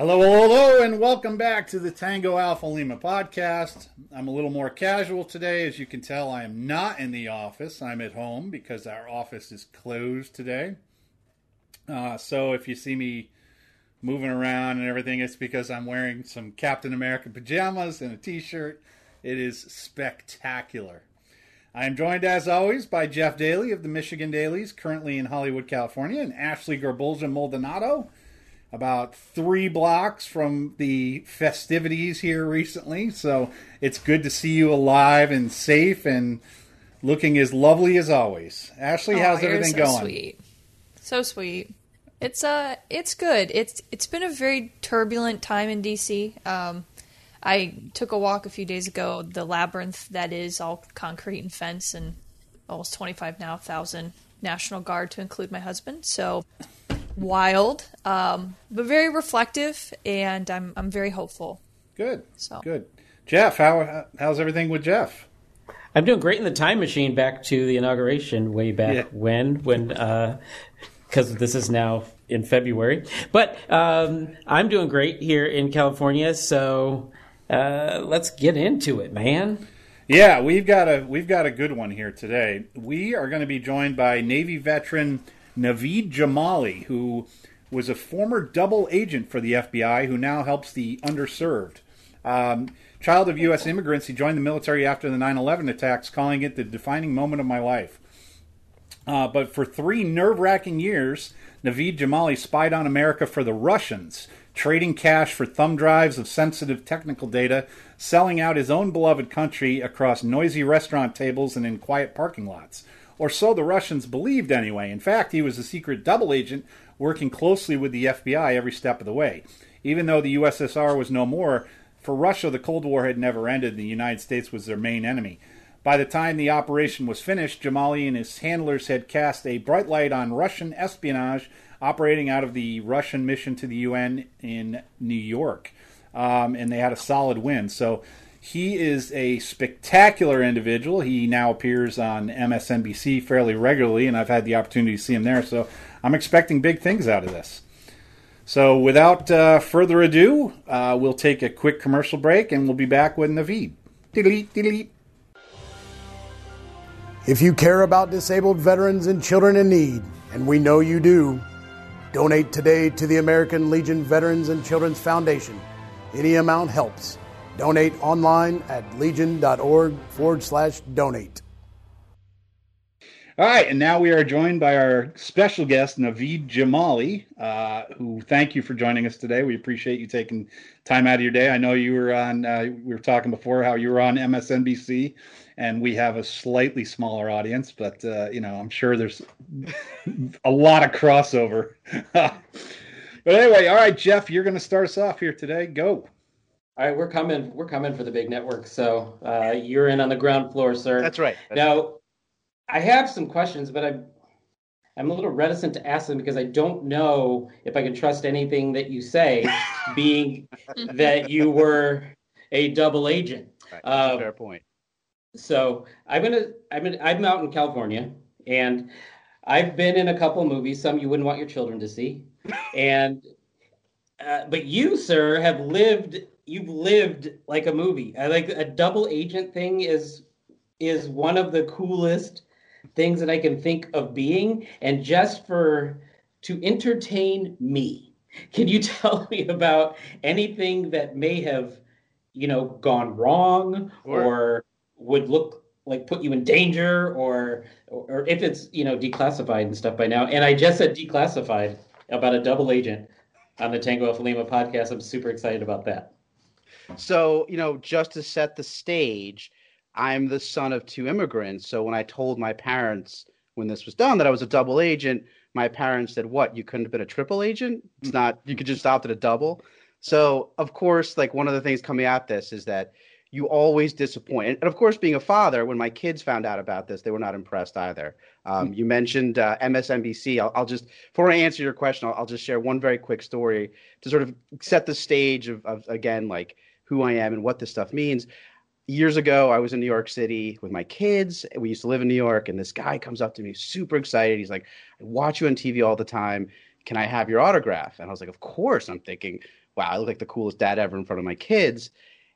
Hello, hello, hello, and welcome back to the Tango Alpha Lima podcast. I'm a little more casual today. As you can tell, I am not in the office. I'm at home because our office is closed today. Uh, so if you see me moving around and everything, it's because I'm wearing some Captain America pajamas and a t shirt. It is spectacular. I am joined, as always, by Jeff Daly of the Michigan Dailies, currently in Hollywood, California, and Ashley Garbulja Maldonado about three blocks from the festivities here recently. So it's good to see you alive and safe and looking as lovely as always. Ashley, oh, how's everything going? so going? Sweet, so sweet. It's uh, it's good. It's it's been a very turbulent time in DC. Um, I took a walk a few days ago. The labyrinth that is all concrete and fence, and almost twenty five now thousand National Guard to include my husband. So wild, um, but very reflective, and I'm I'm very hopeful. Good. So good. Jeff, how how's everything with Jeff? I'm doing great in the time machine back to the inauguration way back yeah. when when because uh, this is now in February. But um, I'm doing great here in California, so uh, let's get into it, man. Yeah, we've got a we've got a good one here today. We are going to be joined by Navy veteran Naveed Jamali, who was a former double agent for the FBI who now helps the underserved. Um, child of U.S. immigrants, he joined the military after the 9 11 attacks, calling it the defining moment of my life. Uh, but for three nerve wracking years, Naveed Jamali spied on America for the Russians, trading cash for thumb drives of sensitive technical data, selling out his own beloved country across noisy restaurant tables and in quiet parking lots or so the Russians believed anyway. In fact, he was a secret double agent working closely with the FBI every step of the way. Even though the USSR was no more, for Russia the Cold War had never ended. The United States was their main enemy. By the time the operation was finished, Jamali and his handlers had cast a bright light on Russian espionage operating out of the Russian mission to the UN in New York. Um, and they had a solid win. So he is a spectacular individual. He now appears on MSNBC fairly regularly, and I've had the opportunity to see him there. So I'm expecting big things out of this. So without uh, further ado, uh, we'll take a quick commercial break, and we'll be back with Naveed. Delete, delete. If you care about disabled veterans and children in need, and we know you do, donate today to the American Legion Veterans and Children's Foundation. Any amount helps. Donate online at legion.org forward slash donate. All right, and now we are joined by our special guest, Naveed Jamali, uh, who thank you for joining us today. We appreciate you taking time out of your day. I know you were on, uh, we were talking before how you were on MSNBC, and we have a slightly smaller audience, but, uh, you know, I'm sure there's a lot of crossover. but anyway, all right, Jeff, you're going to start us off here today. Go. All right, we're coming. We're coming for the big network. So uh, you're in on the ground floor, sir. That's right. That's now, right. I have some questions, but I'm I'm a little reticent to ask them because I don't know if I can trust anything that you say, being that you were a double agent. Right. Uh, fair point. So I'm gonna I'm in, I'm out in California, and I've been in a couple movies. Some you wouldn't want your children to see, and uh, but you, sir, have lived you've lived like a movie. I like a double agent thing is is one of the coolest things that I can think of being. And just for to entertain me, can you tell me about anything that may have, you know, gone wrong or, or would look like put you in danger or, or if it's you know declassified and stuff by now? And I just said declassified about a double agent on the Tango Alpha Lima podcast. I'm super excited about that. So, you know, just to set the stage, I'm the son of two immigrants. So when I told my parents when this was done that I was a double agent, my parents said, "What? You couldn't have been a triple agent? It's not. You could just opt at a double." So, of course, like one of the things coming at this is that you always disappoint. And of course, being a father, when my kids found out about this, they were not impressed either. Um, you mentioned uh, MSNBC. I'll, I'll, just, before I answer your question, I'll, I'll, just share one very quick story to sort of set the stage of, of, again, like who I am and what this stuff means. Years ago, I was in New York City with my kids. We used to live in New York, and this guy comes up to me, super excited. He's like, I watch you on TV all the time. Can I have your autograph? And I was like, Of course. I'm thinking, wow, I look like the coolest dad ever in front of my kids.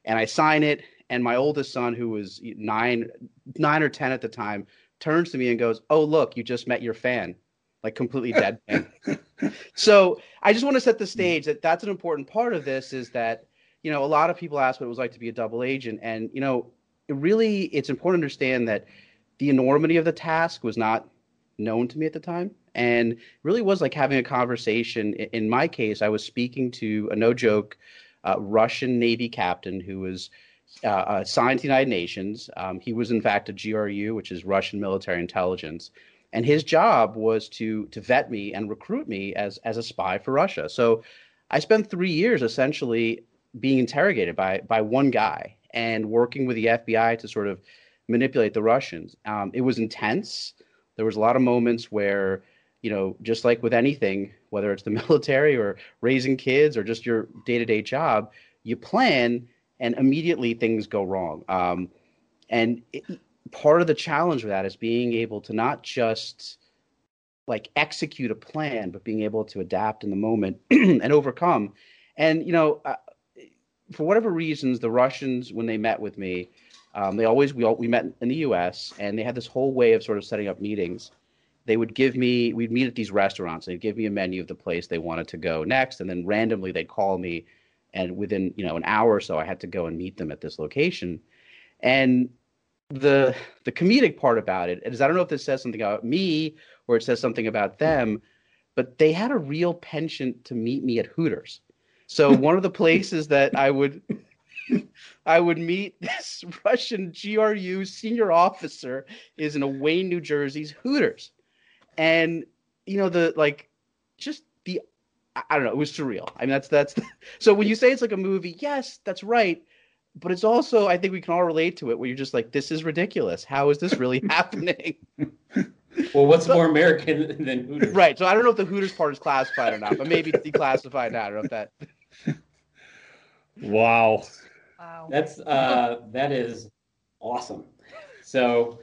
And I sign it, and my oldest son, who was nine, nine or ten at the time, turns to me and goes, "Oh, look, you just met your fan." Like completely dead. so I just want to set the stage that that's an important part of this is that you know a lot of people ask what it was like to be a double agent, and you know it really it's important to understand that the enormity of the task was not known to me at the time and really was like having a conversation. In my case, I was speaking to a no joke uh, Russian Navy captain who was uh, assigned to the United Nations. Um, he was in fact a GRU, which is Russian military intelligence, and his job was to to vet me and recruit me as as a spy for Russia. So I spent three years essentially being interrogated by by one guy and working with the FBI to sort of manipulate the Russians. Um, it was intense. There was a lot of moments where you know, just like with anything, whether it's the military or raising kids or just your day to day job, you plan and immediately things go wrong. Um, and it, part of the challenge with that is being able to not just like execute a plan, but being able to adapt in the moment and overcome. And, you know, uh, for whatever reasons, the Russians, when they met with me, um, they always, we, all, we met in the US and they had this whole way of sort of setting up meetings. They would give me we'd meet at these restaurants they'd give me a menu of the place they wanted to go next and then randomly they'd call me and within you know an hour or so i had to go and meet them at this location. And the the comedic part about it is i don't know if this says something about me or it says something about them but they had a real penchant to meet me at hooters so one of the places that i would I would meet this Russian GRU senior officer is in a Wayne, New Jersey's Hooters and you know the like just the I don't know, it was surreal. I mean that's that's so when you say it's like a movie, yes, that's right. But it's also I think we can all relate to it where you're just like, this is ridiculous. How is this really happening? well, what's more American than Hooters? Right. So I don't know if the Hooters part is classified or not, but maybe it's declassified now. I don't know if that Wow. Wow. That's uh that is awesome. So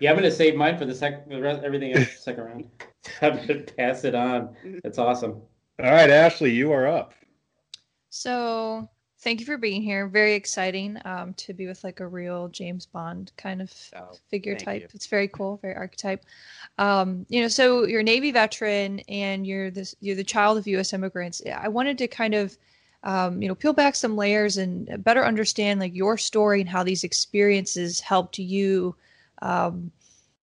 yeah, I'm going to save mine for the second, the rest, everything else, second round. I'm going to pass it on. That's awesome. All right, Ashley, you are up. So, thank you for being here. Very exciting um, to be with like a real James Bond kind of oh, figure type. You. It's very cool, very archetype. Um, you know, so you're a Navy veteran and you're this you're the child of U.S. immigrants. I wanted to kind of um, you know peel back some layers and better understand like your story and how these experiences helped you um,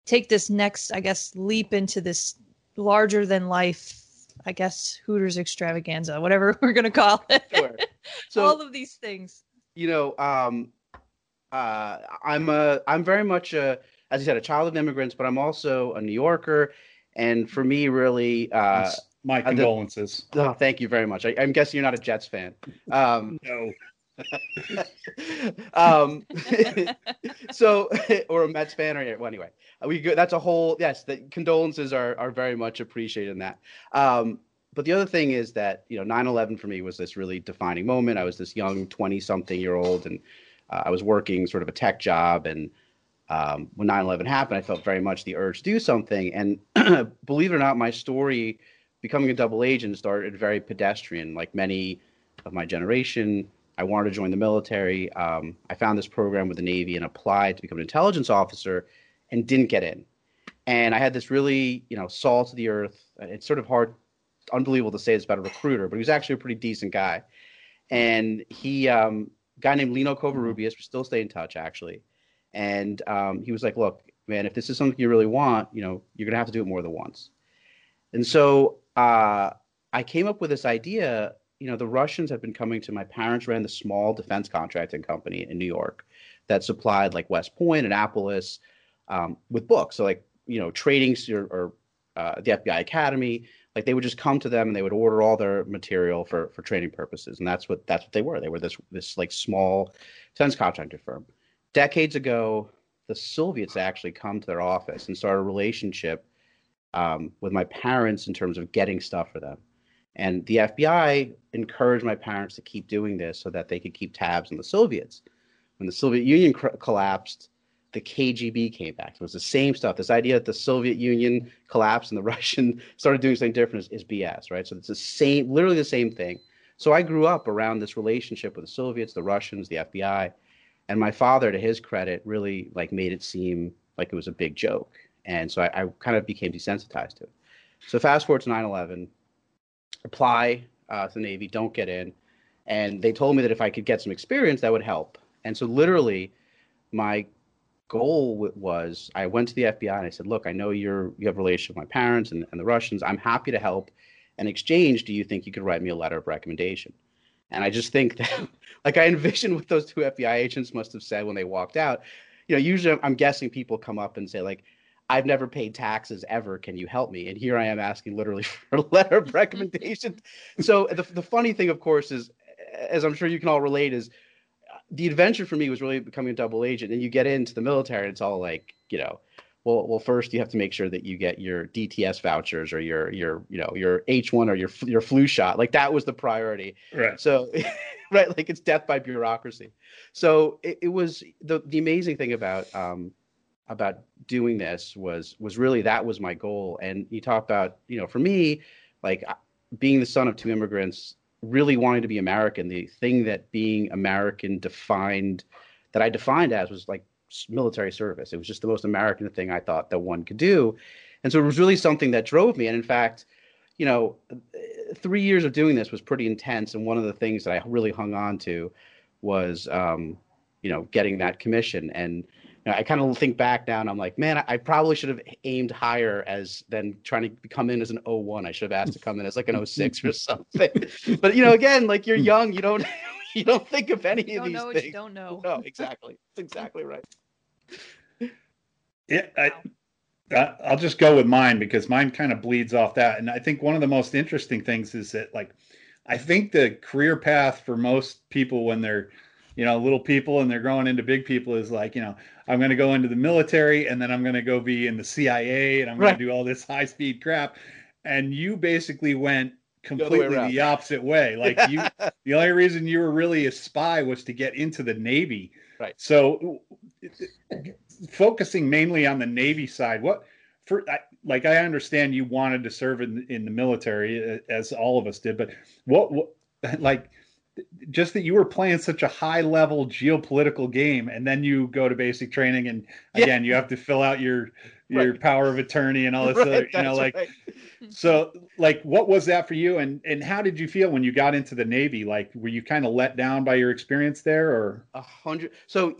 take this next, I guess, leap into this larger than life, I guess, Hooters extravaganza, whatever we're going to call it. Sure. So, All of these things. You know, um, uh, I'm a, I'm very much a, as you said, a child of immigrants, but I'm also a New Yorker. And for me, really, uh, my condolences. The, oh, thank you very much. I, am guessing you're not a Jets fan. Um, no. um, so, or a Mets fan, or well, anyway, we go, that's a whole yes. The condolences are are very much appreciated in that. Um, but the other thing is that you know 9/11 for me was this really defining moment. I was this young 20 something year old, and uh, I was working sort of a tech job, and um, when 9/11 happened, I felt very much the urge to do something. And believe it or not, my story becoming a double agent started very pedestrian, like many of my generation. I wanted to join the military. Um, I found this program with the Navy and applied to become an intelligence officer and didn't get in. And I had this really, you know, salt of the earth. It's sort of hard, unbelievable to say this about a recruiter, but he was actually a pretty decent guy. And he, um, guy named Lino Covarrubias, we still stay in touch actually. And um, he was like, look, man, if this is something you really want, you know, you're going to have to do it more than once. And so uh, I came up with this idea you know, the Russians have been coming to my parents ran the small defense contracting company in New York that supplied like West Point, Annapolis, um, with books. So like, you know, trading or, or uh, the FBI Academy. Like they would just come to them and they would order all their material for for training purposes, and that's what that's what they were. They were this this like small defense contractor firm. Decades ago, the Soviets actually come to their office and start a relationship um, with my parents in terms of getting stuff for them. And the FBI encouraged my parents to keep doing this so that they could keep tabs on the Soviets. When the Soviet Union cr- collapsed, the KGB came back. So It was the same stuff. This idea that the Soviet Union collapsed and the Russian started doing something different is, is BS, right? So it's the same, literally the same thing. So I grew up around this relationship with the Soviets, the Russians, the FBI, and my father, to his credit, really like made it seem like it was a big joke, and so I, I kind of became desensitized to it. So fast forward to 9/11, apply uh, to the Navy, don't get in, and they told me that if I could get some experience, that would help. And so literally, my goal was I went to the FBI and I said, "Look, I know you're you have a relationship with my parents and, and the Russians. I'm happy to help. In exchange, do you think you could write me a letter of recommendation?" And I just think that, like, I envision what those two FBI agents must have said when they walked out. You know, usually I'm guessing people come up and say, like, I've never paid taxes ever. Can you help me? And here I am asking literally for a letter of recommendation. so the, the funny thing, of course, is, as I'm sure you can all relate, is the adventure for me was really becoming a double agent. And you get into the military, and it's all like, you know, well, well, first you have to make sure that you get your DTS vouchers or your your you know your H1 or your your flu shot. Like that was the priority. Right. So, right, like it's death by bureaucracy. So it, it was the the amazing thing about um about doing this was was really that was my goal. And you talk about you know for me like being the son of two immigrants, really wanting to be American. The thing that being American defined that I defined as was like military service. It was just the most American thing I thought that one could do. And so it was really something that drove me. And in fact, you know, three years of doing this was pretty intense. And one of the things that I really hung on to was, um, you know, getting that commission. And you know, I kind of think back now and I'm like, man, I probably should have aimed higher as than trying to come in as an 01. I should have asked to come in as like an 06 or something. but you know, again, like you're young, you don't you don't think of any You of these know things. you don't know. No, exactly. That's exactly right. Yeah, I, I, I'll just go with mine because mine kind of bleeds off that. And I think one of the most interesting things is that, like, I think the career path for most people when they're, you know, little people and they're growing into big people is like, you know, I'm going to go into the military and then I'm going to go be in the CIA and I'm going to do all this high speed crap. And you basically went completely around. the opposite way. Like you, the only reason you were really a spy was to get into the Navy. Right. So, focusing mainly on the Navy side, what for? I, like I understand you wanted to serve in in the military, uh, as all of us did, but what, what like just that you were playing such a high level geopolitical game, and then you go to basic training, and Yeah. again you have to fill out your your Right. power of attorney and all this Right, other, you know, like right. so, like, what was that for you, and and how did you feel when you got into the Navy? Like, were you kind of let down by your experience there, or A hundred. So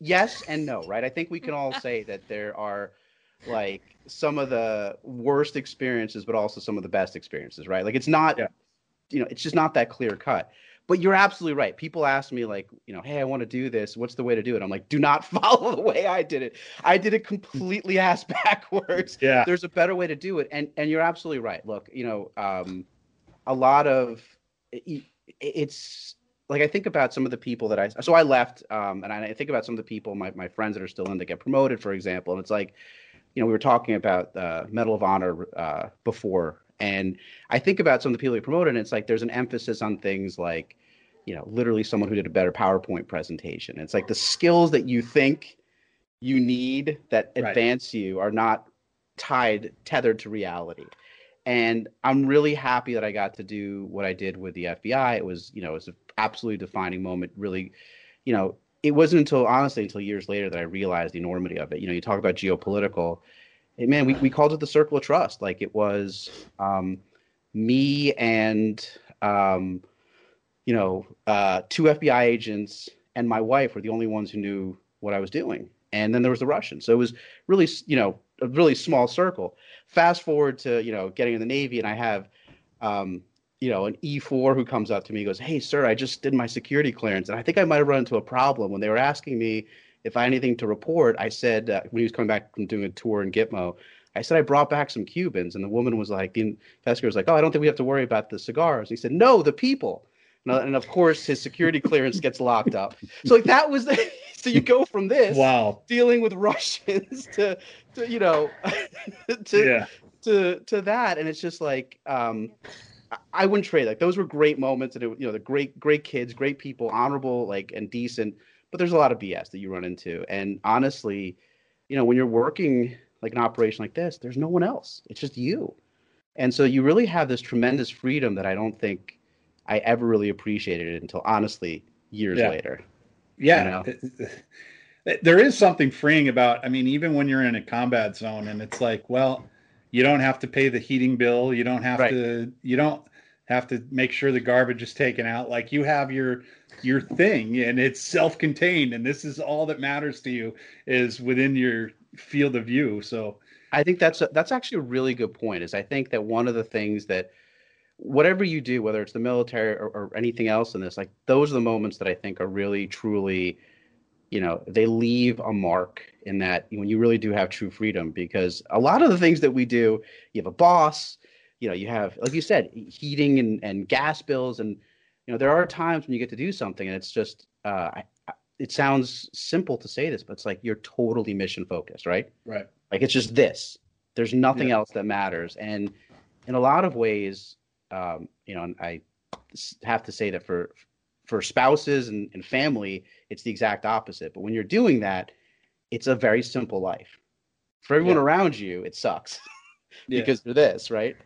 yes and no, right? I think we can all say that there are like some of the worst experiences, but also some of the best experiences, right? Like it's not, Yeah. you know, it's just not that clear cut. But you're absolutely right. People ask me like, you know, hey, I want to do this. What's the way to do it? I'm like, do not follow the way I did it. I did it completely ass backwards. yeah, There's a better way to do it, and and you're absolutely right. Look, you know, um, a lot of it, it's like I think about some of the people that I so I left, um, and I think about some of the people, my my friends that are still in that get promoted, for example, and it's like, you know, we were talking about uh, Medal of Honor uh, before, and I think about some of the people who get promoted, and it's like there's an emphasis on things like, you know, literally someone who did a better PowerPoint presentation. It's like the skills that you think you need that Right. advance you are not tied tethered to reality and i'm really happy that i got to do what i did with the fbi it was you know it was an absolutely defining moment really you know it wasn't until honestly until years later that i realized the enormity of it you know you talk about geopolitical man we, we called it the circle of trust. Like it was um, me and um, you know uh, two fbi agents and my wife were the only ones who knew what i was doing. And then there was the russians. So it was really you know a really small circle. Fast forward to you know getting in the navy and i have um, you know an e4 who comes up to me goes hey sir i just did my security clearance. And i think i might have run into a problem when they were asking me if i had anything to report i said uh, when he was coming back from doing a tour in gitmo I said I brought back some Cubans, and the woman was like, the investigator was like, "Oh, I don't think we have to worry about the cigars." He said, "No, the people." And of course, his security clearance gets locked up. So like that was the. So you go from this, wow, dealing with Russians to, to you know, to yeah. to to that, and it's just like um, I wouldn't trade. Like those were great moments, and it, you know, the great great kids, great people, honorable, like and decent. But there's a lot of BS that you run into, and honestly, you know, when you're working like an operation like this, there's no one else. It's just you. And so you really have this tremendous freedom that I don't think I ever really appreciated it until honestly years yeah. later. Yeah. You know? There is something freeing about, I mean, even when you're in a combat zone and it's like, well, you don't have to pay the heating bill. You don't have right. to, you don't have to make sure the garbage is taken out. Like you have your, your thing and it's self-contained and this is all that matters to you is within your field of view. So I think that's a, that's actually a really good point. Is I think that one of the things that whatever you do, whether it's the military or, or, anything else in this, like those are the moments that I think are really truly, you know, they leave a mark in that when you really do have true freedom. Because a lot of the things that we do, you have a boss, you know, you have, like you said, heating and, and gas bills, and you know, there are times when you get to do something, and it's just, uh, I, it sounds simple to say this, but it's like you're totally mission focused, right? Right. Like it's just this. There's nothing yeah. else that matters, and in a lot of ways, um, you know, I have to say that for for spouses and, and family, it's the exact opposite. But when you're doing that, it's a very simple life. For everyone yeah. around you, it sucks because yeah. they're this, right?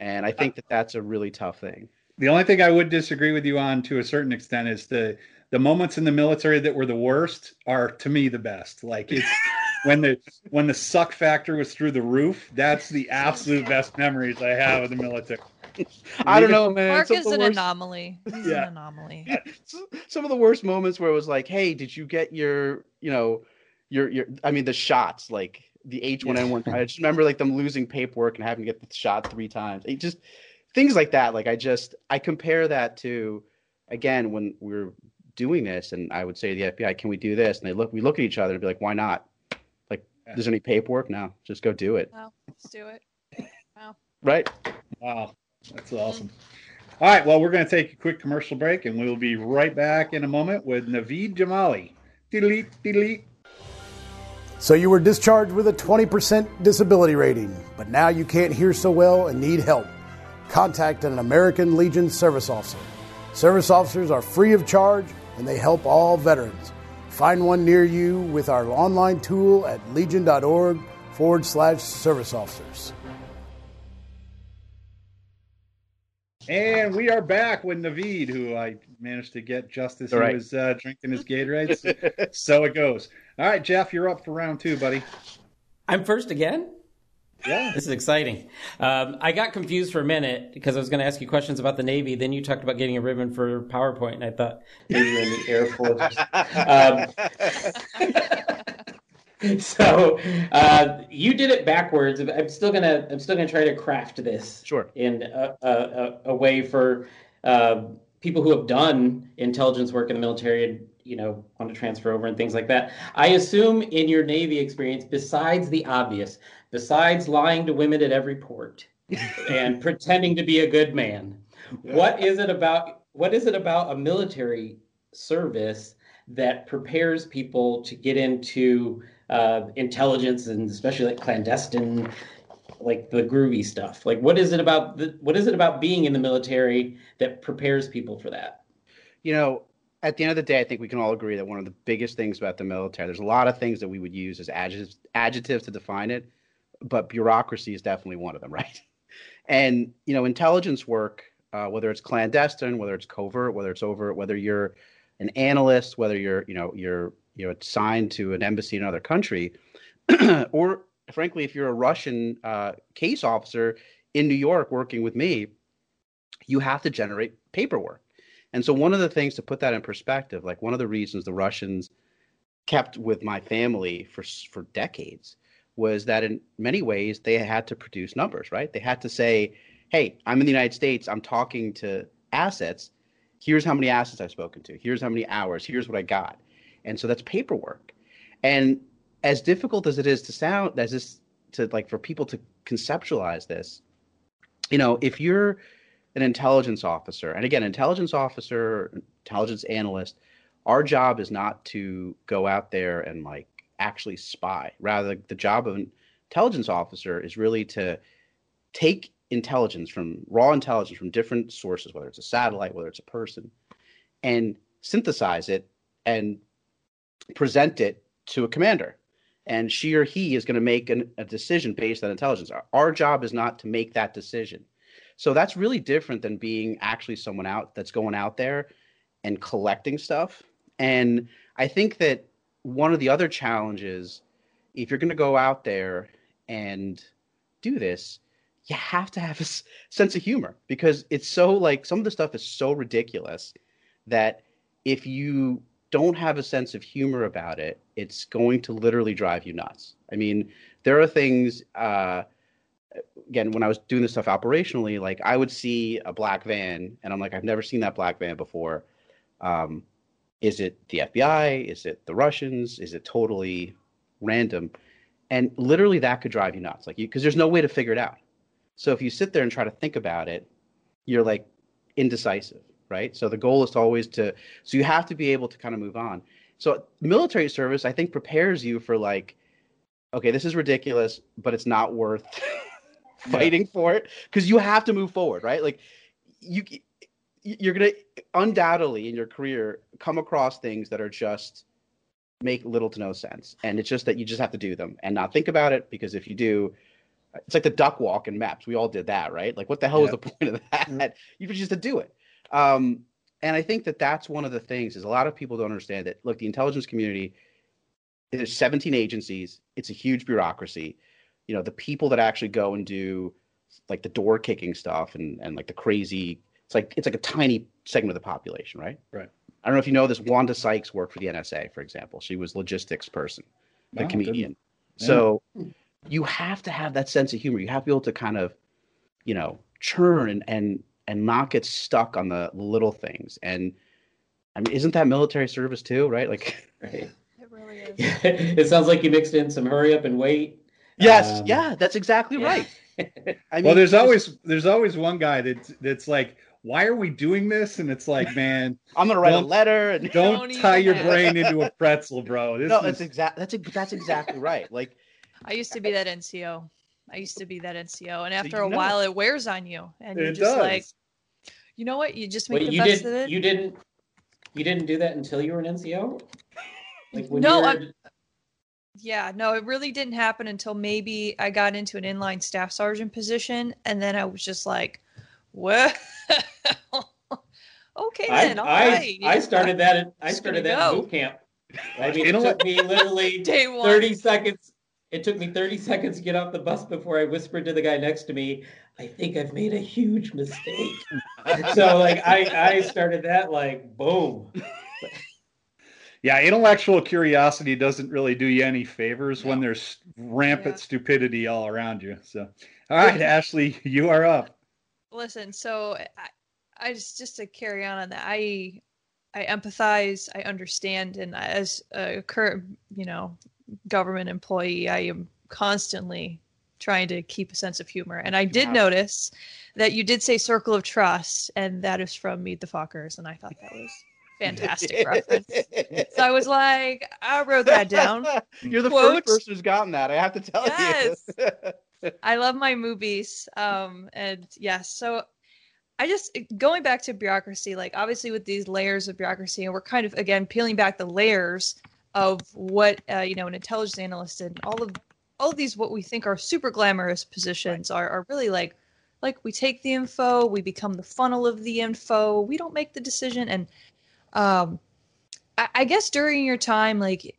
And I think that that's a really tough thing. The only thing I would disagree with you on to a certain extent is the the moments in the military that were the worst are to me the best. Like it's when the when the suck factor was through the roof. That's the absolute best memories I have of the military. I don't know, man. Mark is an worst... anomaly. He's yeah. an anomaly. Some of the worst moments where it was like, "Hey, did you get your, you know, your your? I mean, the shots, like the H1N1. I just remember like them losing paperwork and having to get the shot three times. It just things like that. Like I just I compare that to again when we are doing this, and I would say to the FBI, "Can we do this?" And they look, we look at each other and be like, "Why not?" Like, yeah. there's any paperwork? No, just go do it. No, let's do it. Wow. Right. Wow. That's awesome. All right, well, we're going to take a quick commercial break, and we'll be right back in a moment with Naveed Jamali. Delete, delete. So you were discharged with a 20% disability rating, but now you can't hear so well and need help. Contact an American Legion service officer. Service officers are free of charge and they help all veterans. Find one near you with our online tool at legion.org forward slash service officers. And we are back with Naveed, who I managed to get just as he was uh, drinking his Gatorade. so it goes. All right, Jeff, you're up for round two, buddy. I'm first again? Yeah. This is exciting. Um, I got confused for a minute because I was going to ask you questions about the Navy. Then you talked about getting a ribbon for PowerPoint, and I thought maybe you're in the Air Force. um, so uh, you did it backwards. I'm still gonna I'm still gonna try to craft this sure in a, a, a way for uh, people who have done intelligence work in the military and you know want to transfer over and things like that. I assume in your Navy experience, besides the obvious, besides lying to women at every port and pretending to be a good man, what is it about what is it about a military service that prepares people to get into uh, intelligence and especially like clandestine like the groovy stuff? Like what is it about the, what is it about being in the military that prepares people for that? You know at the end of the day i think we can all agree that one of the biggest things about the military there's a lot of things that we would use as adjectives, adjectives to define it but bureaucracy is definitely one of them, right? And you know, intelligence work, uh, whether it's clandestine, whether it's covert, whether it's overt, whether you're an analyst, whether you're you know you're you know assigned to an embassy in another country, or frankly, if you're a Russian uh, case officer in New York working with me, you have to generate paperwork. And so, one of the things to put that in perspective, like one of the reasons the Russians kept with my family for for decades was that in many ways they had to produce numbers, right? They had to say, hey, I'm in the United States, I'm talking to assets. Here's how many assets I've spoken to. Here's how many hours. Here's what I got. And so that's paperwork. And as difficult as it is to sound, as this to like for people to conceptualize this, you know, if you're an intelligence officer, and again, intelligence officer, intelligence analyst, our job is not to go out there and like actually spy. Rather, the job of an intelligence officer is really to take intelligence from raw intelligence from different sources, whether it's a satellite, whether it's a person, and synthesize it and present it to a commander. And she or he is going to make an, a decision based on intelligence. Our, our job is not to make that decision. So that's really different than being actually someone out that's going out there and collecting stuff. And I think that one of the other challenges, if you're going to go out there and do this, you have to have a s- sense of humor because it's so like some of the stuff is so ridiculous that if you don't have a sense of humor about it, it's going to literally drive you nuts. I mean, there are things. Uh, again, when I was doing this stuff operationally, like I would see a black van, and I'm like, I've never seen that black van before. Um, is it the FBI? Is it the Russians? Is it totally random? And literally, that could drive you nuts, like you because there's no way to figure it out. So if you sit there and try to think about it, you're like indecisive, right? So the goal is to always to so you have to be able to kind of move on. So military service, I think, prepares you for like, okay, this is ridiculous, but it's not worth fighting for it because you have to move forward, right? Like you you're gonna undoubtedly in your career come across things that are just make little to no sense, and it's just that you just have to do them and not think about it because if you do, it's like the duck walk in maps. We all did that, right? Like, what the hell Yeah. was the point of that? You just have to do it. Um, and I think that that's one of the things is a lot of people don't understand that. Look, the intelligence community, there's 17 agencies. It's a huge bureaucracy. You know, the people that actually go and do like the door kicking stuff and and like the crazy. It's like it's like a tiny segment of the population, right? Right. I don't know if you know this. Wanda Sykes worked for the NSA, for example. She was logistics person, the Oh, comedian. Yeah. So you have to have that sense of humor. You have to be able to kind of, you know, churn and and and not get stuck on the little things. And I mean, isn't that military service too, right? Like, Right. It really is. it sounds like you mixed in some hurry up and wait. yes, Um, yeah, that's exactly yeah. right. I mean, well, there's always there's always one guy that's that's like, why are we doing this? And it's like, man, I'm gonna write a letter and don't, Don't tie your brain into a pretzel, bro. This no, is that's exact. That's ex- that's exactly right. Like, I used to be that NCO. I used to be that NCO, and after you a know. while, it wears on you, and you're just does. like, you know what? You just make Wait, the you best did of it. you didn't you didn't do that until you were an NCO? Like when No, you were, I'm- Yeah, no, it really didn't happen until maybe I got into an inline staff sergeant position, and then I was just like, "Well, okay I, then, all I, right." I started that at, I started gonna that in boot camp. I mean, it took me literally day one. 30 seconds. It took me 30 seconds to get off the bus before I whispered to the guy next to me, I think I've made a huge mistake. so like I, I started that like boom. yeah, intellectual curiosity doesn't really do you any favors when there's rampant Yeah. stupidity all around you. So, all right, Ashley, you are up. Listen, so eh, I, I just just to carry on on that, I I empathize, I understand, and as a current, you know, government employee, I am constantly trying to keep a sense of humor. And I did Yeah. notice that you did say "circle of trust," and that is from Meet the Fockers, and I thought that was fantastic reference. So I was like, I wrote that down. You're the Quote. first person who's gotten that. I have to tell Yes. you. I love my movies. Um, and yes, so I just going back to bureaucracy, like obviously with these layers of bureaucracy, and we're kind of again peeling back the layers of what uh, you know an intelligence analyst and all of all of these what we think are super glamorous positions are are really like like we take the info, we become the funnel of the info, we don't make the decision, and um, I, I guess during your time, like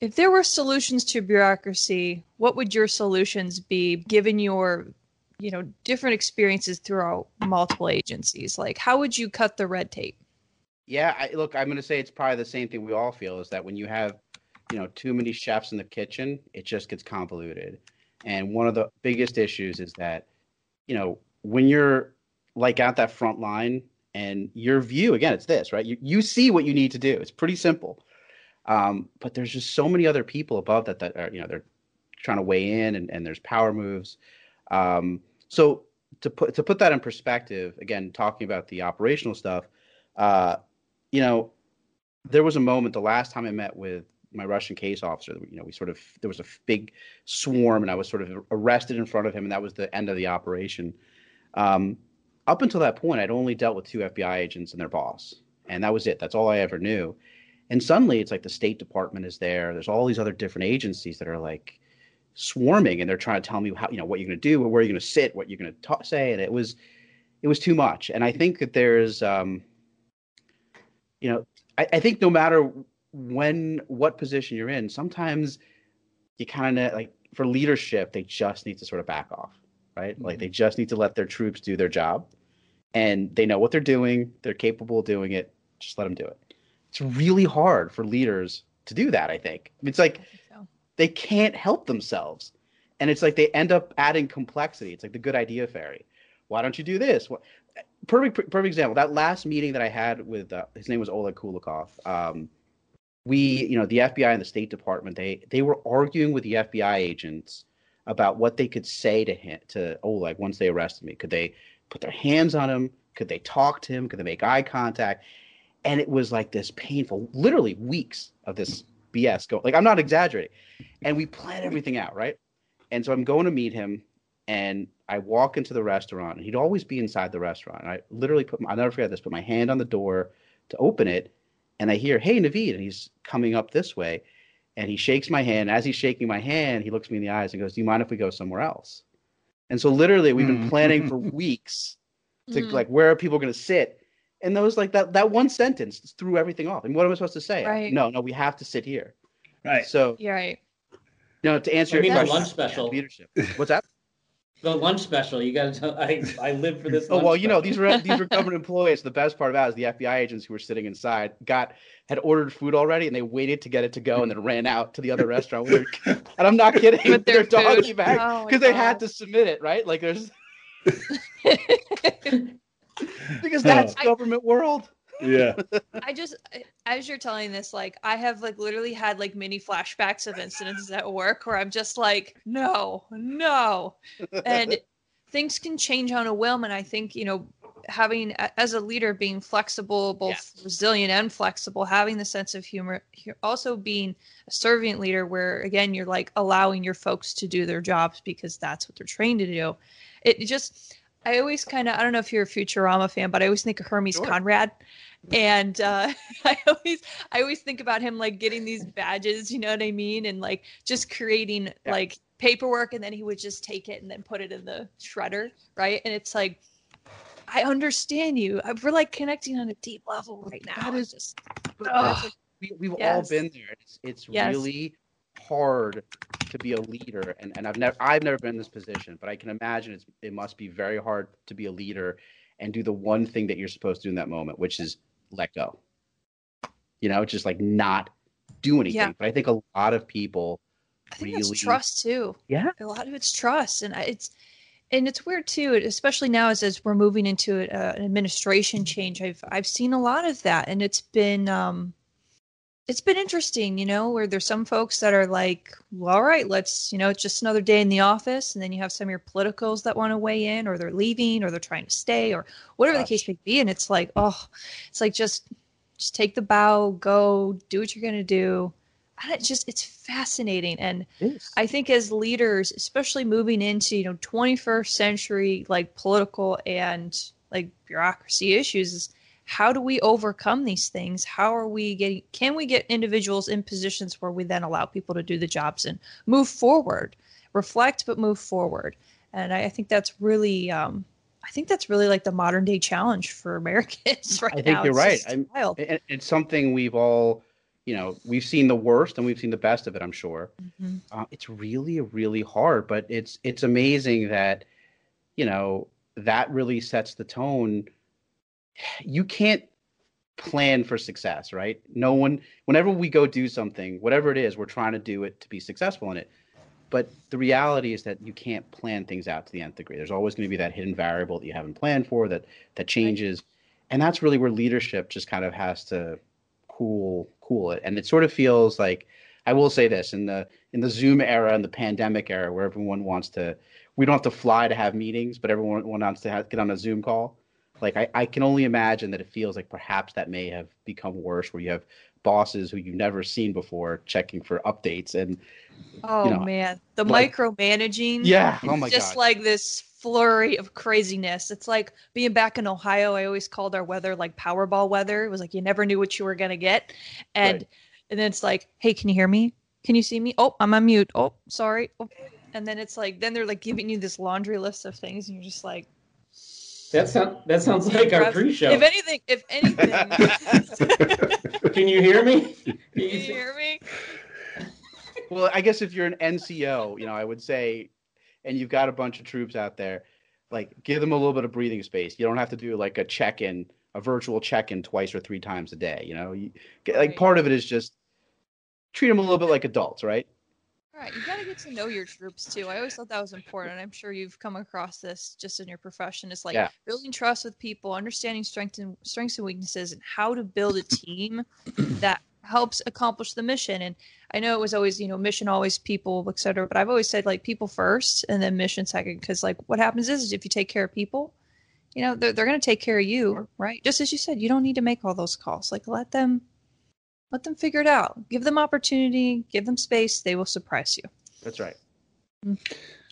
if there were solutions to bureaucracy, what would your solutions be given your you know different experiences throughout multiple agencies? Like how would you cut the red tape? Yeah, I, look, I'm going to say it's probably the same thing we all feel is that when you have, you know, too many chefs in the kitchen, it just gets convoluted. And one of the biggest issues is that, you know, when you're like at that front line and your view, again, it's this, right? You, you see what you need to do. It's pretty simple. Um, but there's just so many other people above that that are, you know, they're trying to weigh in, and, and there's power moves. Um, so to put to put that in perspective, again, talking about the operational stuff, uh, you know, there was a moment the last time I met with my Russian case officer. You know, we sort of there was a big swarm, and I was sort of arrested in front of him, and that was the end of the operation. Um, up until that point, I'd only dealt with two FBI agents and their boss, and that was it. That's all I ever knew. And suddenly, it's like the State Department is there. There's all these other different agencies that are like swarming, and they're trying to tell me how you know what you're going to do, where you're going to sit, what you're going to say, and it was it was too much. And I think that there's, um, you know, I, I think no matter when what position you're in, sometimes you kind of like for leadership, they just need to sort of back off, right? Mm-hmm. Like they just need to let their troops do their job, and they know what they're doing. They're capable of doing it. Just let them do it. It's really hard for leaders to do that. I think it's like so. they can't help themselves, and it's like they end up adding complexity. It's like the good idea fairy. Why don't you do this? What, perfect perfect example. That last meeting that I had with uh, his name was Oleg Kulikov. Um, we, you know, the FBI and the State Department, they they were arguing with the FBI agents about what they could say to him to Oleg once they arrested me. Could they put their hands on him? Could they talk to him? Could they make eye contact? And it was like this painful, literally weeks of this BS going. Like I'm not exaggerating. And we plan everything out, right? And so I'm going to meet him, and I walk into the restaurant, and he'd always be inside the restaurant. And I literally put, my, I'll never forget this, put my hand on the door to open it, and I hear, "Hey, Naveed," and he's coming up this way, and he shakes my hand. As he's shaking my hand, he looks me in the eyes and goes, "Do you mind if we go somewhere else?" And so, literally, we've been mm. planning for weeks to mm. like where are people going to sit, and those like that that one sentence threw everything off. And what am I supposed to say? Right. No, no, we have to sit here. Right. So you're right. No, to answer I mean, your question, lunch special. Leadership. What's that? The lunch special. You got to tell. I I live for this. oh well, you know these were these were government employees. The best part about it is the FBI agents who were sitting inside got had ordered food already, and they waited to get it to go, and then ran out to the other restaurant. Their, and I'm not kidding. With their, their doggy bag because oh, they had to submit it, right? Like there's because that's oh. government world yeah i just as you're telling this like i have like literally had like mini flashbacks of incidents at work where i'm just like no no and things can change on a whim and i think you know having as a leader being flexible both yes. resilient and flexible having the sense of humor also being a servant leader where again you're like allowing your folks to do their jobs because that's what they're trained to do it just I always kind of I don't know if you're a Futurama fan, but I always think of Hermes sure. Conrad, and uh, I always I always think about him like getting these badges, you know what I mean, and like just creating yeah. like paperwork, and then he would just take it and then put it in the shredder, right? And it's like I understand you. We're like connecting on a deep level right now. That is just. Like, we, have yes. all been there. It's, it's yes. really hard to be a leader and, and I've never I've never been in this position, but I can imagine it's it must be very hard to be a leader and do the one thing that you're supposed to do in that moment, which is let go. You know, just like not do anything. Yeah. But I think a lot of people I think really, it's trust too. Yeah. A lot of it's trust and it's and it's weird too, especially now as, as we're moving into a, an administration change. I've I've seen a lot of that, and it's been um, it's been interesting, you know, where there's some folks that are like, well, all right, let's, you know, it's just another day in the office. And then you have some of your politicals that want to weigh in or they're leaving or they're trying to stay or whatever Gosh. the case may be. And it's like, oh, it's like just, just take the bow, go do what you're going to do. And it's just, it's fascinating. And I think as leaders, especially moving into, you know, 21st century, like political and like bureaucracy issues is, how do we overcome these things? How are we getting can we get individuals in positions where we then allow people to do the jobs and move forward reflect but move forward? And i, I think that's really um, i think that's really like the modern day challenge for americans right i think now. you're it's right. I, it's something we've all you know we've seen the worst and we've seen the best of it i'm sure. Mm-hmm. uh, it's really really hard but it's it's amazing that you know that really sets the tone you can't plan for success, right? No one, whenever we go do something, whatever it is, we're trying to do it to be successful in it. But the reality is that you can't plan things out to the nth degree. There's always going to be that hidden variable that you haven't planned for that that changes, and that's really where leadership just kind of has to cool cool it. And it sort of feels like I will say this in the in the Zoom era and the pandemic era, where everyone wants to, we don't have to fly to have meetings, but everyone wants to have, get on a Zoom call. Like I, I can only imagine that it feels like perhaps that may have become worse, where you have bosses who you've never seen before checking for updates and Oh you know, man, the like- micromanaging. yeah, oh my just god, like this flurry of craziness. It's like being back in Ohio. I always called our weather like Powerball weather. It was like you never knew what you were gonna get, and Right. and then it's like, hey, can you hear me? Can you see me? Oh, I'm on mute. Oh, sorry. Oh. And then it's like, then they're like giving you this laundry list of things, and you're just like, That sound that sounds like our pre-show. if anything, if anything, Can you hear me? Can can you you see- hear me? well, I guess if you're an NCO, you know, I would say, and you've got a bunch of troops out there, like give them a little bit of breathing space. You don't have to do like a check-in, a virtual check-in twice or three times a day. You know, you, like Right. part of it is just treat them a little bit like adults, right? All right, you got to get to know your troops too. I always thought that was important. I'm sure you've come across this just in your profession. It's like Yeah. building trust with people, understanding strengths and strengths and weaknesses, and how to build a team that helps accomplish the mission. And I know it was always, you know, mission always people, et cetera. But I've always said like people first and then mission second, because like what happens is, is if you take care of people, you know, they're they're going to take care of you, right? Just as you said, you don't need to make all those calls. Like let them let them figure it out. Give them opportunity, give them space. They will surprise you. That's right.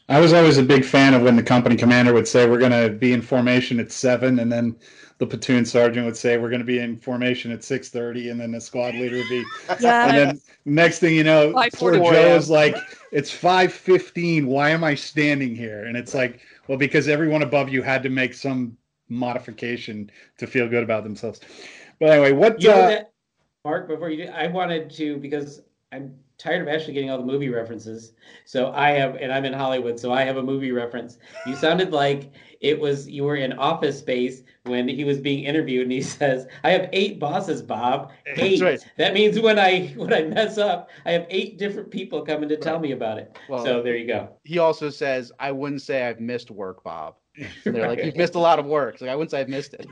I was always a big fan of when the company commander would say we're going to be in formation at seven, and then the platoon sergeant would say we're going to be in formation at six thirty, and then the squad leader would be. Yeah. And then next thing you know, poor forty. Joe is like, "It's five fifteen. Why am I standing here?" And it's like, well, because everyone above you had to make some modification to feel good about themselves. But anyway, what? You know uh, that, Mark, before you do, I wanted to because I'm tired of actually getting all the movie references. So I have, and I'm in Hollywood, so I have a movie reference. You sounded like it was you were in Office Space when he was being interviewed, and he says, "I have eight bosses, Bob. Eight. right. That means when I when I mess up, I have eight different people coming to tell me about it. Well, so there you go. he also says, "I wouldn't say I've missed work, Bob." And they're like, "You've missed a lot of work." It's like I wouldn't say I've missed it.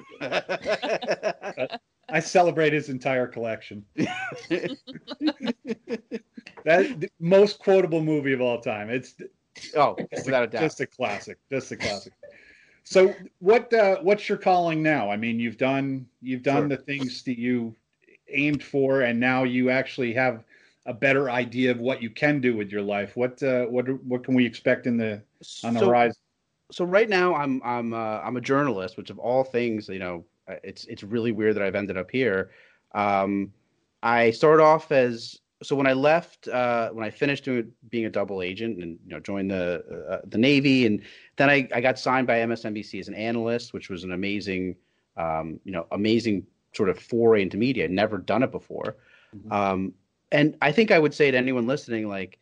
I celebrate his entire collection. that the most quotable movie of all time. It's oh, just without a a, doubt. just a classic. Just a classic. So what uh, what's your calling now? I mean, you've done you've done Sure. the things that you aimed for, and now you actually have a better idea of what you can do with your life. What uh, what what can we expect in the on the So- horizon? so right now I'm I'm uh, I'm a journalist, which of all things, you know, it's it's really weird that I've ended up here. Um, I started off as so when I left uh, when I finished doing being a double agent and you know joined the uh, the Navy and then I, I got signed by MSNBC as an analyst, which was an amazing um, you know amazing sort of foray into media. I'd never done it before, um, and I think I would say to anyone listening, like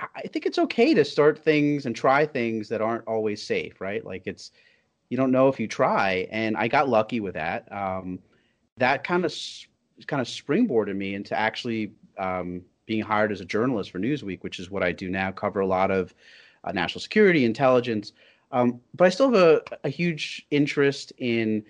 I I think it's okay to start things and try things that aren't always safe, right? Like it's you don't know if you try, and I got lucky with that. Um, that kind of kind of springboarded me into actually um, being hired as a journalist for Newsweek, which is what I do now. Cover a lot of uh, national security, intelligence, um, but I still have a, a huge interest in.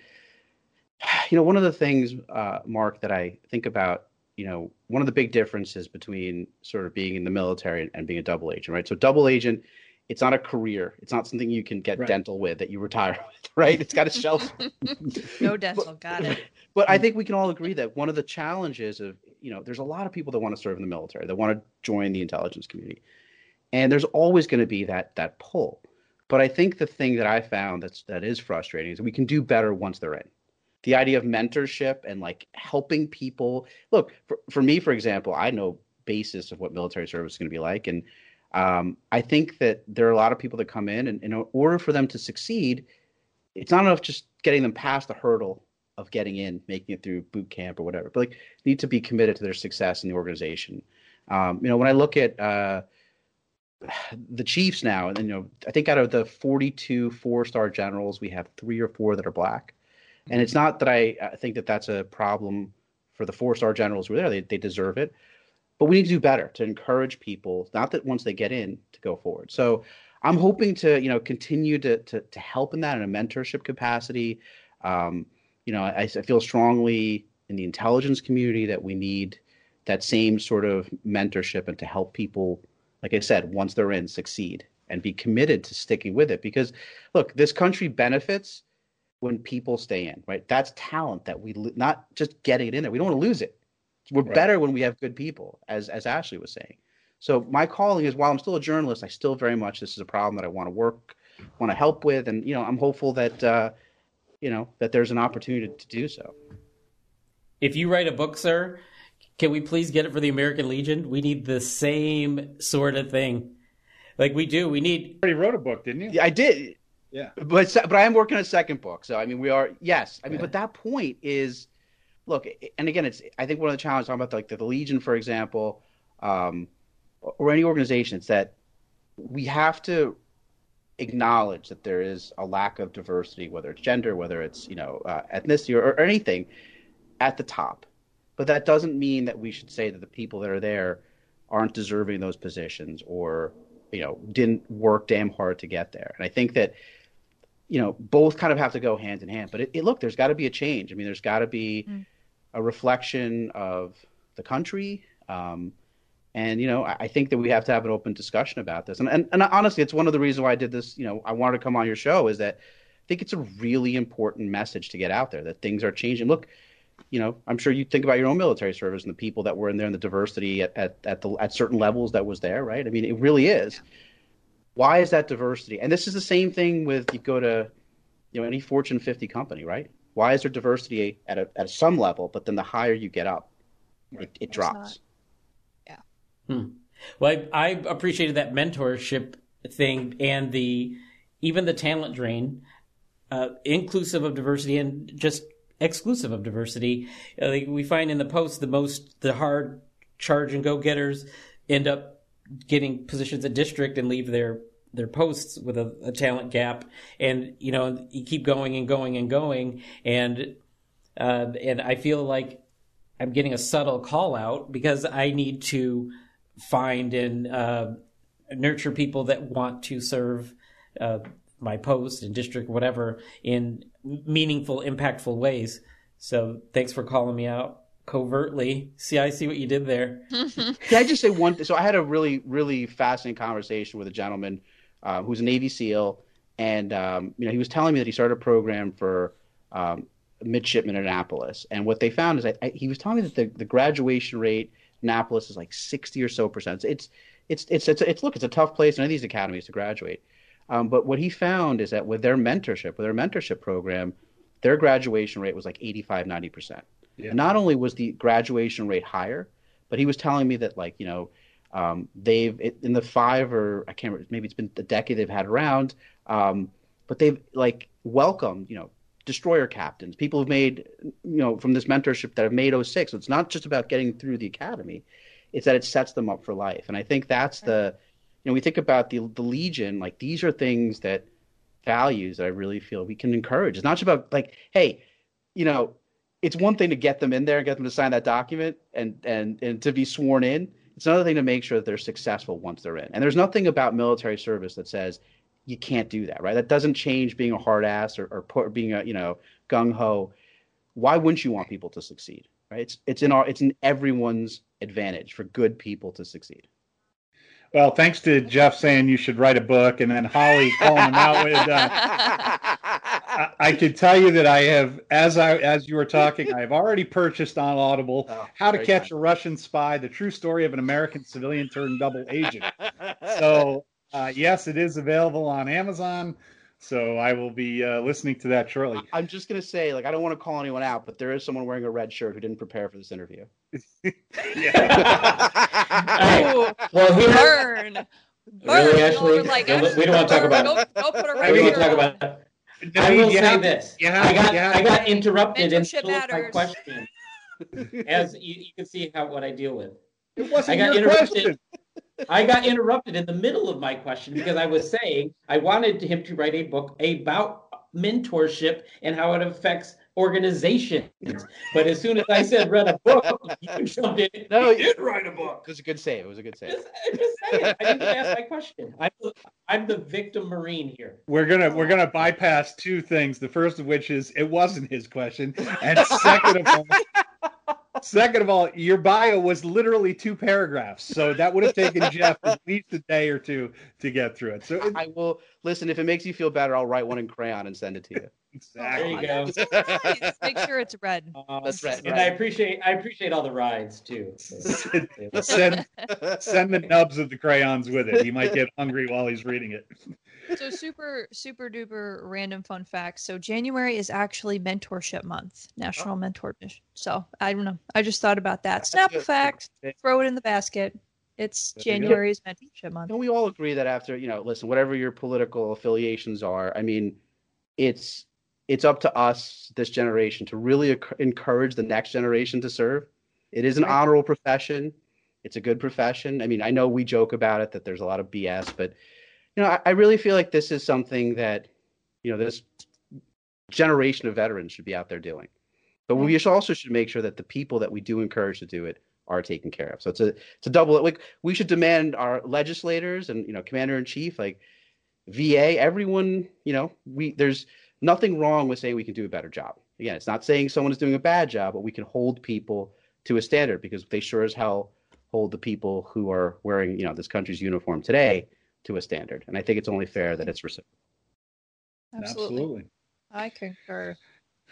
You know, one of the things, uh, Mark, that I think about you know, one of the big differences between sort of being in the military and, and being a double agent, right? So double agent, it's not a career. It's not something you can get Right. dental with that you retire with, right? It's got a shelf. No dental, got it. But I mm. think we can all agree that one of the challenges of, you know, there's a lot of people that want to serve in the military, that want to join the intelligence community. And there's always going to be that that pull. But I think the thing that I found that's that is frustrating is we can do better once they're in. The idea of mentorship and like helping people. Look, for, for me, for example, I know basis of what military service is going to be like. And um, I think that there are a lot of people that come in and in order for them to succeed, it's not enough just getting them past the hurdle of getting in, making it through boot camp or whatever, but like need to be committed to their success in the organization. Um, you know, when I look at uh, the Chiefs now, and you know, I think out of the 42 four-star generals, we have three or four that are black, and it's not that I uh, think that that's a problem for the four-star generals who are there; they they deserve it, but we need to do better to encourage people, not that once they get in, to go forward. So. I'm hoping to, you know, continue to to, to help in that in a mentorship capacity. Um, you know, I, I feel strongly in the intelligence community that we need, that same sort of mentorship and to help people, like I said, once they're in, succeed and be committed to sticking with it. Because look, this country benefits when people stay in, right? That's talent that we not just getting it in there. We don't want to lose it. We're right. better when we have good people, as as Ashley was saying. So my calling is while I'm still a journalist, I still very much this is a problem that I want to work, want to help with, and you know I'm hopeful that uh, you know that there's an opportunity to do so. If you write a book, sir, can we please get it for the American Legion? We need the same sort of thing. Like we do. We need. You already wrote a book, didn't you? Yeah, I did. Yeah. But but I am working on a second book. So I mean, we are yes. I mean, yeah. but that point is, look, and again, it's I think one of the challenges talking about like the, the Legion, for example, um, or any organization, it's that we have to acknowledge that there is a lack of diversity, whether it's gender, whether it's you know uh, ethnicity or, or anything, at the top. But that doesn't mean that we should say that the people that are there aren't deserving those positions or you know didn't work damn hard to get there. And I think that you know, both kind of have to go hand in hand. But it, it look, there's got to be a change. I mean, there's got to be mm. A reflection of the country. Um, and you know, I, I think that we have to have an open discussion about this. And, and and honestly, it's one of the reasons why I did this. You know, I wanted to come on your show is that I think it's a really important message to get out there that things are changing. Look, you know, I'm sure you think about your own military service and the people that were in there and the diversity at, at, at the at certain levels that was there, right? I mean, it really is. Why is that diversity? And this is the same thing with you go to you know any Fortune 50 company, right? Why is there diversity at a, at some level, but then the higher you get up, it, it drops. Yeah. Hmm. Well, I, I appreciated that mentorship thing and the even the talent drain, uh, inclusive of diversity and just exclusive of diversity. Uh, like we find in the post the most the hard charge and go getters end up getting positions at district and leave their their posts with a, a, talent gap, and you know you keep going and going and going, and uh, and I feel like I'm getting a subtle call out because I need to find and uh, nurture people that want to serve uh, my post and district, whatever, in meaningful, impactful ways. So thanks for calling me out covertly. See, I see what you did there. Can I just say one? So I had a really, really fascinating conversation with a gentleman uh, who's a Navy SEAL, and um, you know he was telling me that he started a program for um, midshipmen in Annapolis, and what they found is I, I, he was telling me that the, the graduation rate in Annapolis is like sixty or so percent. It's it's it's it's, it's look, it's a tough place in any of these academies to graduate. Um, but what he found is that with their mentorship, with their mentorship program, their graduation rate was like 85, 90 percent. Yeah. Not only was the graduation rate higher, but he was telling me that like you know um, they've in the five or I can't remember maybe it's been a decade they've had around, um, but they've like welcomed you know destroyer captains, people who've made you know from this mentorship that have made 06. So it's not just about getting through the academy; it's that it sets them up for life. And I think that's the you know we think about the the Legion like these are things that values that I really feel we can encourage. It's not just about like hey you know it's one thing to get them in there and get them to sign that document and and and to be sworn in. It's another thing to make sure that they're successful once they're in. And there's nothing about military service that says you can't do that, right? That doesn't change being a hard ass or, or, or being a you know gung ho. Why wouldn't you want people to succeed, right? It's it's in our it's in everyone's advantage for good people to succeed. Well, thanks to Jeff saying you should write a book, and then Holly calling him out with. Uh, I, I can tell you that I have, as I as you were talking, I have already purchased on Audible oh, "How to Catch a Russian Spy: The True Story of an American Civilian Turned Double Agent." so, uh, yes, it is available on Amazon. So I will be uh, listening to that shortly. I'm just gonna say, like, I don't want to call anyone out, but there is someone wearing a red shirt who didn't prepare for this interview. yeah. well, here, burn. Burn. Really, Ashley? Like, we don't want to talk about. Go, go put a we don't want to talk about. I will say this. Have, I got I got interrupted in my question. As you, you, can see how what I deal with. It wasn't I got your interrupted. Question. I got interrupted in the middle of my question because I was saying I wanted him to write a book about mentorship and how it affects organizations. But as soon as I said read a book, you jumped in. No, you did write a book. It was a good save. It was a good save. Just, just saying, I didn't ask my question. I'm the, I'm the victim marine here. We're gonna we're gonna bypass two things. The first of which is it wasn't his question, and second of all. Second of all, your bio was literally two paragraphs, so that would have taken Jeff at least a day or two to get through it. So it, I will listen. If it makes you feel better, I'll write one in crayon and send it to you. exactly. There you go. Nice. Make sure it's red. Um, That's right. And I appreciate I appreciate all the rides too. So- send send the nubs of the crayons with it. He might get hungry while he's reading it. So super super duper random fun fact. So January is actually mentorship month, oh. National Mentor Mission. So I don't know. I just thought about that. Snap a fact. Throw it in the basket. It's There. January's mentorship month. Don't we all agree that after you know, listen, whatever your political affiliations are, I mean, it's it's up to us, this generation, to really enc- encourage the next generation to serve. It is an Right. honorable profession. It's a good profession. I mean, I know we joke about it that there's a lot of BS, but you know, I, I really feel like this is something that you know this generation of veterans should be out there doing. But we should also should make sure that the people that we do encourage to do it are taken care of. So it's a it's a double like we should demand our legislators and you know commander in chief like VA everyone you know we there's nothing wrong with saying we can do a better job. Again, it's not saying someone is doing a bad job, but we can hold people to a standard because they sure as hell hold the people who are wearing you know this country's uniform today to a standard. And I think it's only fair that it's reciprocal. Absolutely. I concur.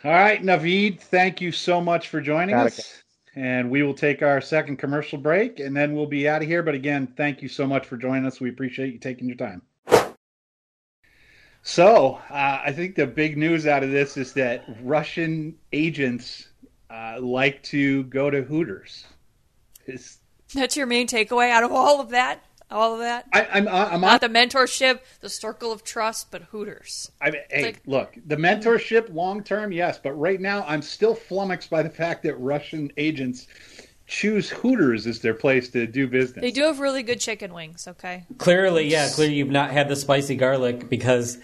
All right, Naveed, thank you so much for joining Got us. it. And we will take our second commercial break and then we'll be out of here. But again, thank you so much for joining us. We appreciate you taking your time. So, uh, I think the big news out of this is that Russian agents uh, like to go to Hooters. Is That's your main takeaway out of all of that. All of that. I, I'm I'm on Not the mentorship, the circle of trust, but Hooters. I mean, hey, like- look, the mentorship long term, yes, but right now I'm still flummoxed by the fact that Russian agents choose Hooters as their place to do business. They do have really good chicken wings. Okay. Clearly, yeah, clearly you've not had the spicy garlic because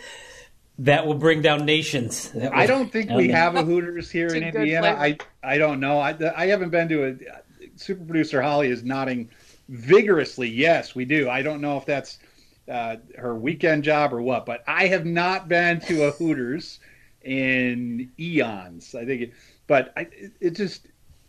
that will bring down nations. That I don't think we Um, have a Hooters here in a good Indiana. I. I don't know. I I haven't been to a super producer Holly is nodding vigorously. Yes, we do. I don't know if that's uh, her weekend job or what, but I have not been to a Hooters in eons. I think, it, but I, it, it just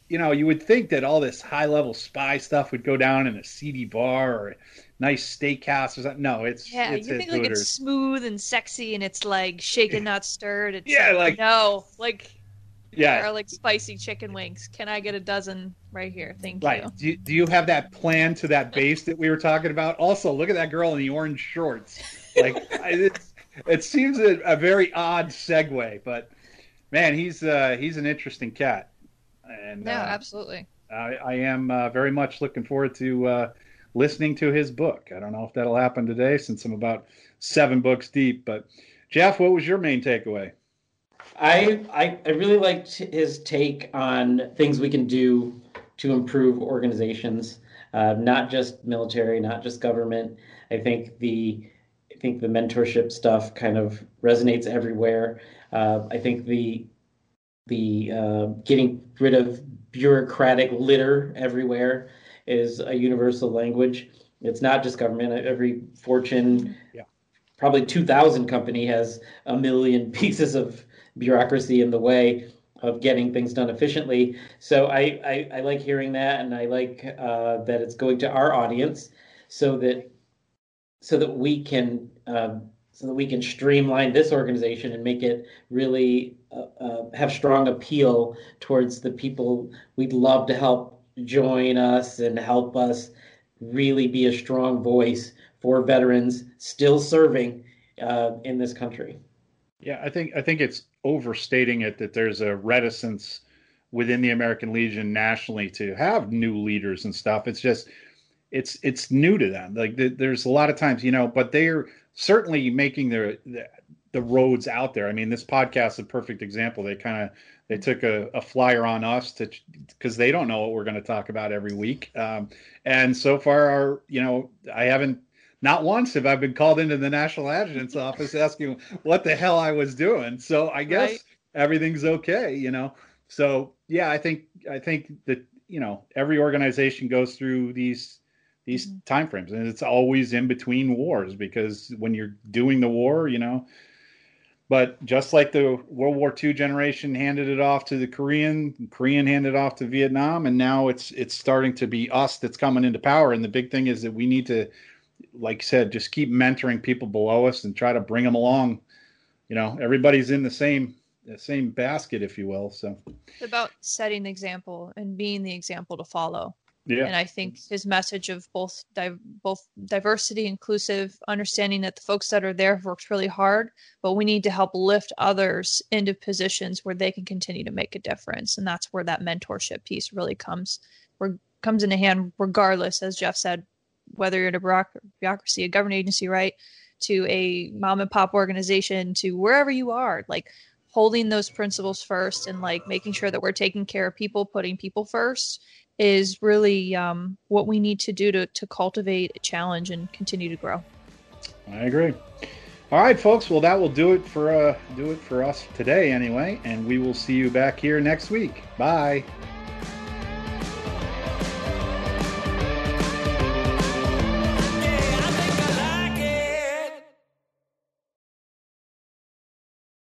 you know you would think that all this high level spy stuff would go down in a seedy bar or a nice steakhouse or something. No, it's Yeah, it's you think like Hooters. it's smooth and sexy and it's like shaken, not stirred. It's Yeah, like- no, like yeah, or like spicy chicken wings. Can I get a dozen right here? Thank Right. you. Do you, do you have that plan to that base that we were talking about? Also, look at that girl in the orange shorts. Like, I, it's, it seems a, a very odd segue, but man, he's uh, he's an interesting cat, and Yeah, uh, absolutely. I, I am uh, very much looking forward to uh, listening to his book. I don't know if that'll happen today since I'm about seven books deep. But Jeff, what was your main takeaway? I, I I really liked his take on things we can do to improve organizations, uh, not just military, not just government. I think the I think the mentorship stuff kind of resonates everywhere. Uh, I think the the uh, getting rid of bureaucratic litter everywhere is a universal language. It's not just government. Every Fortune, Yeah. probably 2,000 company has a million pieces of bureaucracy in the way of getting things done efficiently. So I, I, I like hearing that, and I like uh, that it's going to our audience, so that so that we can um, so that we can streamline this organization and make it really uh, uh, have strong appeal towards the people we'd love to help join us and help us really be a strong voice for veterans still serving uh, in this country. Yeah, I think I think it's overstating it that there's a reticence within the American Legion nationally to have new leaders and stuff. It's just it's it's new to them. Like the, there's a lot of times, you know, but they're certainly making their the, the roads out there. I mean, this podcast is a perfect example. They kind of they took a, a flyer on us to because they don't know what we're going to talk about every week. Um, and so far, our you know, I haven't not once have I been called into the national adjutant's office asking what the hell I was doing. So I guess Right. everything's okay, you know. So yeah, I think I think that you know every organization goes through these these Mhm. time frames, and it's always in between wars because when you're doing the war, you know, But just like the World War II generation handed it off to the Korean, Korean handed it off to Vietnam, and now it's it's starting to be us that's coming into power. And the big thing is that we need to, like I said, just keep mentoring people below us and try to bring them along. You know, everybody's in the same the same basket, if you will. So It's about setting the example and being the example to follow. yeah, And I think his message of both di- both diversity, inclusive, understanding that the folks that are there have worked really hard, but we need to help lift others into positions where they can continue to make a difference, and that's where that mentorship piece really comes where comes into hand, regardless, as Jeff said, whether you're in a bureaucracy, a government agency, right, to a mom and pop organization, to wherever you are, like holding those principles first and like making sure that we're taking care of people, putting people first is really um, what we need to do to, to cultivate a challenge and continue to grow. I agree. All right, folks. Well, that will do it for uh, do it for us today, anyway. And we will see you back here next week. Bye.